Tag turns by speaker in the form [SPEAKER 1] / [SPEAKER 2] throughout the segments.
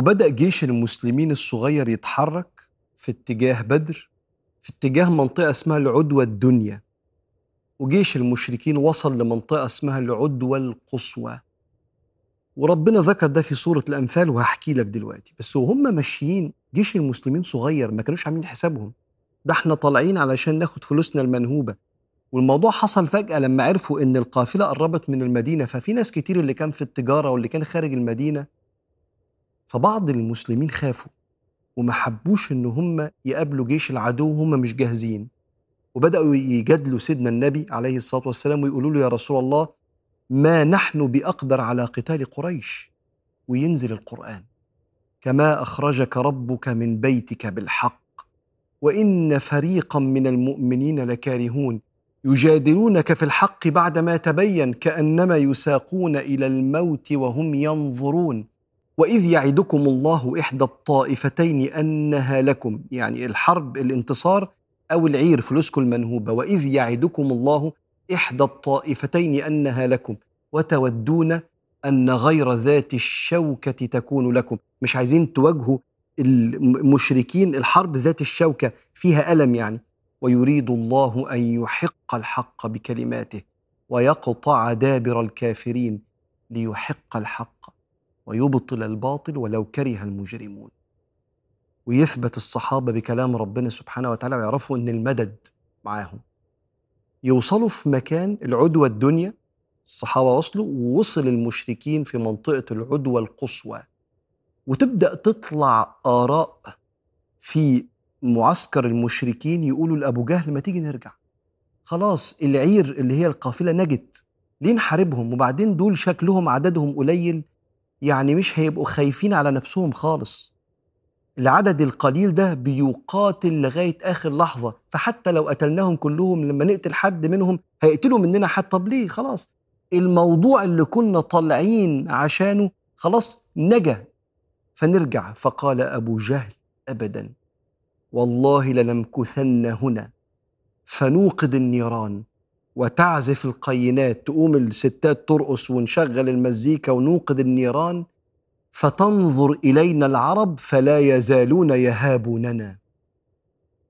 [SPEAKER 1] وبدأ جيش المسلمين الصغير يتحرك في اتجاه بدر في اتجاه منطقة اسمها العدوى الدنيا. وجيش المشركين وصل لمنطقة اسمها العدوى القصوى. وربنا ذكر ده في سورة الأنفال وهحكي لك دلوقتي. بس وهم ماشيين جيش المسلمين صغير ما كانوش عاملين حسابهم. ده إحنا طالعين علشان ناخد فلوسنا المنهوبة. والموضوع حصل فجأة لما عرفوا إن القافلة قربت من المدينة. ففي ناس كتير اللي كان في التجارة واللي كان خارج المدينة فبعض المسلمين خافوا وما حبوش إن هم يقابلوا جيش العدو وهم مش جاهزين. وبدأوا يجادلوا سيدنا النبي عليه الصلاة والسلام ويقولوا له يا رسول الله ما نحن بأقدر على قتال قريش. وينزل القرآن كما أخرجك ربك من بيتك بالحق وإن فريقا من المؤمنين لكارهون يجادلونك في الحق بعدما تبين كأنما يساقون إلى الموت وهم ينظرون. وإذ يعدكم الله إحدى الطائفتين أنها لكم يعني الحرب الانتصار أو العير فلوسكم المنهوبة. وإذ يعدكم الله إحدى الطائفتين أنها لكم وتودون أن غير ذات الشوكة تكون لكم. مش عايزين تواجهوا المشركين الحرب ذات الشوكة فيها ألم يعني. ويريد الله أن يحق الحق بكلماته ويقطع دابر الكافرين ليحق الحق. ويبطل الباطل ولو كره المجرمون. ويثبت الصحابة بكلام ربنا سبحانه وتعالى ويعرفوا إن المدد معاهم. يوصلوا في مكان العدوى الدنيا الصحابة وصلوا ووصل المشركين في منطقة العدوى القصوى. وتبدأ تطلع آراء في معسكر المشركين يقولوا لأبو جهل ما تيجي نرجع. خلاص العير اللي هي القافلة نجت. ليه نحاربهم؟ وبعدين دول شكلهم عددهم قليل. يعني مش هيبقوا خايفين على نفسهم خالص. العدد القليل ده بيقاتل لغاية آخر لحظة فحتى لو قتلناهم كلهم لما نقتل حد منهم هيقتلوا مننا حد. طب ليه؟ خلاص. الموضوع اللي كنا طالعين عشانه خلاص نجا. فنرجع. فقال أبو جهل ابدا والله لنمكثن هنا. فنوقد النيران. وتعزف القينات تقوم الستات ترقص ونشغل المزيكا ونوقد النيران فتنظر إلينا العرب فلا يزالون يهابوننا.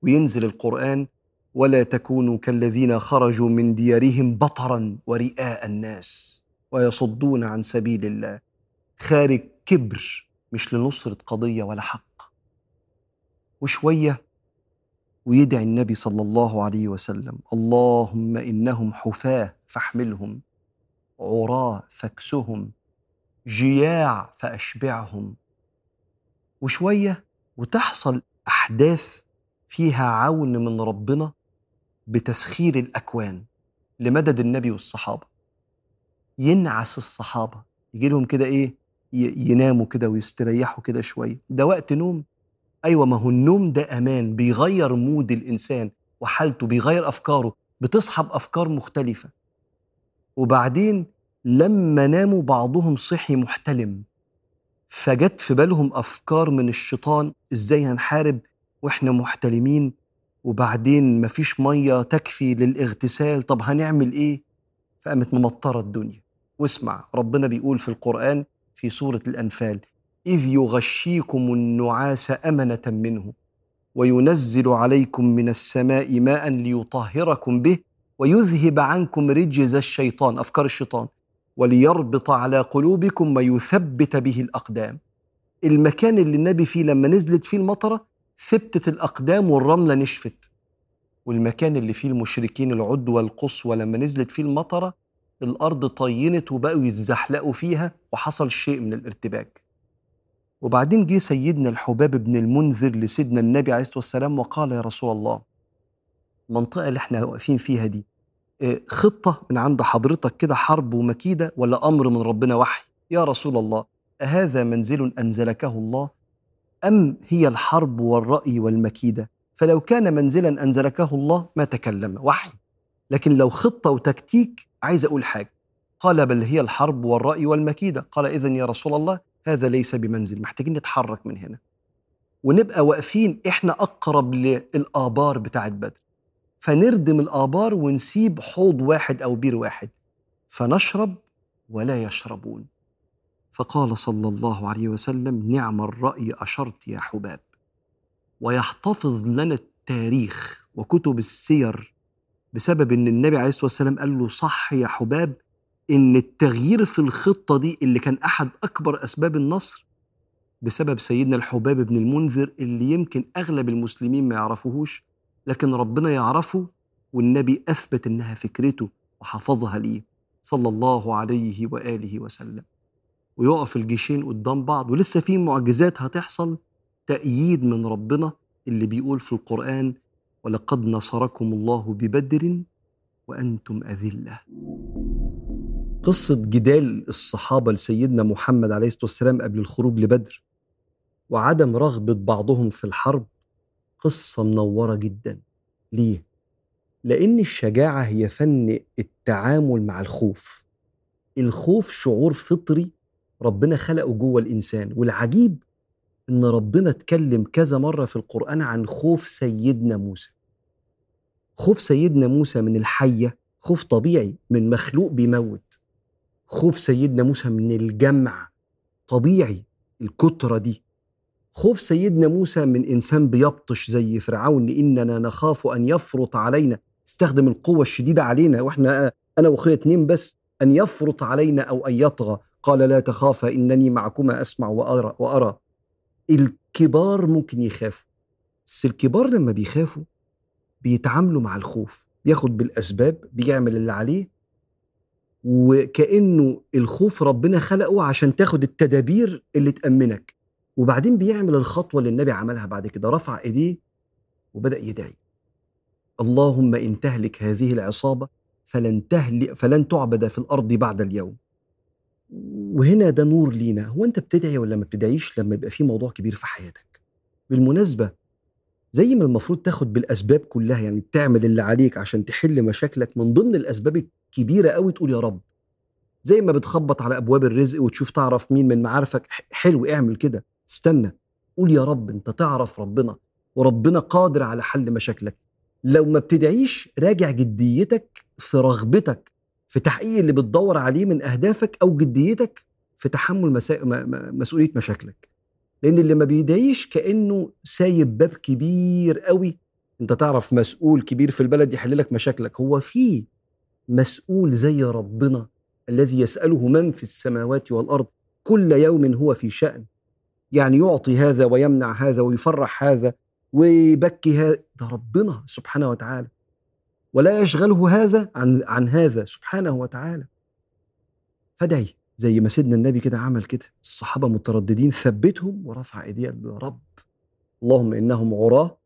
[SPEAKER 1] وينزل القرآن ولا تكونوا كالذين خرجوا من ديارهم بطرا ورئاء الناس ويصدون عن سبيل الله. خارج كبر مش لنصرة قضية ولا حق. وشوية ويدعي النبي صلى الله عليه وسلم اللهم إنهم حفاة فاحملهم عراة فاكسهم جياع فأشبعهم. وشوية وتحصل أحداث فيها عون من ربنا بتسخير الأكوان لمدد النبي والصحابة. ينعس الصحابة يجي لهم كده إيه يناموا كده ويستريحوا كده شوية. ده وقت نوم أيوه ما هو النوم ده أمان بيغير مود الإنسان وحالته بيغير أفكاره بتصحى بافكار مختلفة. وبعدين لما ناموا بعضهم صحي محتلم فجت في بالهم أفكار من الشيطان إزاي هنحارب وإحنا محتلمين؟ وبعدين مفيش مية تكفي للاغتسال طب هنعمل إيه؟ فقامت ممطرة الدنيا. واسمع ربنا بيقول في القرآن في سورة الأنفال إذ يغشيكم النعاس أمنة منه وينزل عليكم من السماء ماء ليطهركم به ويذهب عنكم رجز الشيطان أفكار الشيطان وليربط على قلوبكم ويثبت به الأقدام. المكان اللي النبي فيه لما نزلت فيه المطرة ثبتت الأقدام والرملة نشفت. والمكان اللي فيه المشركين العدوى القصوى لما نزلت فيه المطرة الأرض طينت وبقوا يتزحلقوا فيها وحصل شيء من الارتباك. وبعدين جه سيدنا الحباب بن المنذر لسيدنا النبي عليه الصلاة والسلام وقال يا رسول الله المنطقة اللي إحنا واقفين فيها دي آه، خطة من عند حضرتك كده حرب ومكيدة ولا أمر من ربنا وحي؟ يا رسول الله أهذا منزل أنزلكه الله أم هي الحرب والرأي والمكيدة؟ فلو كان منزلا أنزلكه الله ما تكلم وحي. لكن لو خطة وتكتيك عايز أقول حاجة قال بل هي الحرب والرأي والمكيدة. قال اذا يا رسول الله هذا ليس بمنزل محتاجين نتحرك من هنا. ونبقى واقفين إحنا أقرب للآبار بتاعت بدر. فنردم الآبار ونسيب حوض واحد أو بير واحد. فنشرب ولا يشربون. فقال صلى الله عليه وسلم نعم الرأي أشرت يا حباب. ويحتفظ لنا التاريخ وكتب السير. بسبب إن النبي عليه الصلاة والسلام قال له صح يا حباب إن التغيير في الخطة دي اللي كان أحد أكبر أسباب النصر بسبب سيدنا الحباب بن المنذر اللي يمكن أغلب المسلمين ما يعرفوهوش لكن ربنا يعرفه والنبي أثبت إنها فكرته وحفظها ليه صلى الله عليه وآله وسلم. ويقف الجيشين قدام بعض ولسه في معجزات هتحصل تأييد من ربنا اللي بيقول في القرآن ولقد نصركم الله ببدر وأنتم أذلة. قصة جدال الصحابة لسيدنا محمد عليه الصلاة والسلام قبل الخروج لبدر وعدم رغبة بعضهم في الحرب قصة منورة جدا. ليه؟ لأن الشجاعة هي فن التعامل مع الخوف. الخوف شعور فطري ربنا خلقه جوه الإنسان والعجيب إن ربنا اتكلم كذا مرة في القرآن عن خوف سيدنا موسى. خوف سيدنا موسى من الحية خوف طبيعي من مخلوق بيموت. خوف سيدنا موسى من الجمع طبيعي الكترة دي. خوف سيدنا موسى من إنسان بيبطش زي فرعون إننا نخاف أن يفرط علينا. استخدم القوة الشديدة علينا وإحنا أنا وأخويا اتنين بس أن يفرط علينا أو أن يطغى. قال لا تخافا إنني معكما أسمع وأرى, وأرى. الكبار ممكن يخافوا. بس الكبار لما بيخافوا بيتعاملوا مع الخوف بياخد بالأسباب بيعمل اللي عليه وكأنه الخوف ربنا خلقه عشان تاخد التدابير اللي تأمنك. وبعدين بيعمل الخطوة اللي النبي عملها بعد كده رفع إيديه وبدأ يدعي. اللهم إن تهلك هذه العصابة فلن تهلك فلن تعبد في الأرض بعد اليوم. وهنا ده نور لينا. هو أنت بتدعي ولا ما بتدعيش لما يبقى في موضوع كبير في حياتك؟ بالمناسبة زي ما المفروض تاخد بالأسباب كلها يعني تعمل اللي عليك عشان تحل مشاكلك من ضمن الأسباب الكبيره قوي تقول يا رب. زي ما بتخبط على أبواب الرزق وتشوف تعرف مين من معارفك. حلو اعمل كده. استنى. قول يا رب أنت تعرف ربنا وربنا قادر على حل مشاكلك. لو ما بتدعيش راجع جديتك في رغبتك في تحقيق اللي بتدور عليه من أهدافك أو جديتك في تحمل مسا... مسؤولية مشاكلك. لأن اللي ما بيدعيش كأنه سايب باب كبير قوي. أنت تعرف مسؤول كبير في البلد يحل لك مشاكلك. هو في مسؤول زي ربنا الذي يسأله من في السماوات والأرض كل يوم هو في شأن. يعني يعطي هذا ويمنع هذا ويفرح هذا ويبكي هذا. ده ربنا سبحانه وتعالى. ولا يشغله هذا عن عن هذا سبحانه وتعالى. فدعي زي ما سيدنا النبي كده عمل كده. الصحابة مترددين ثبتهم ورفع إيديه يا رب اللهم إنهم عراة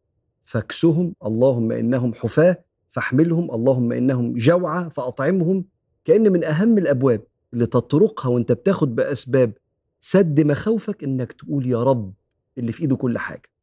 [SPEAKER 1] فاكسهم اللهم إنهم حفاة فاحملهم اللهم إنهم جوعى فأطعمهم كأن من أهم الأبواب اللي تطرقها وأنت بتاخد بأسباب سد مخاوفك إنك تقول يا رب اللي في إيده كل حاجة.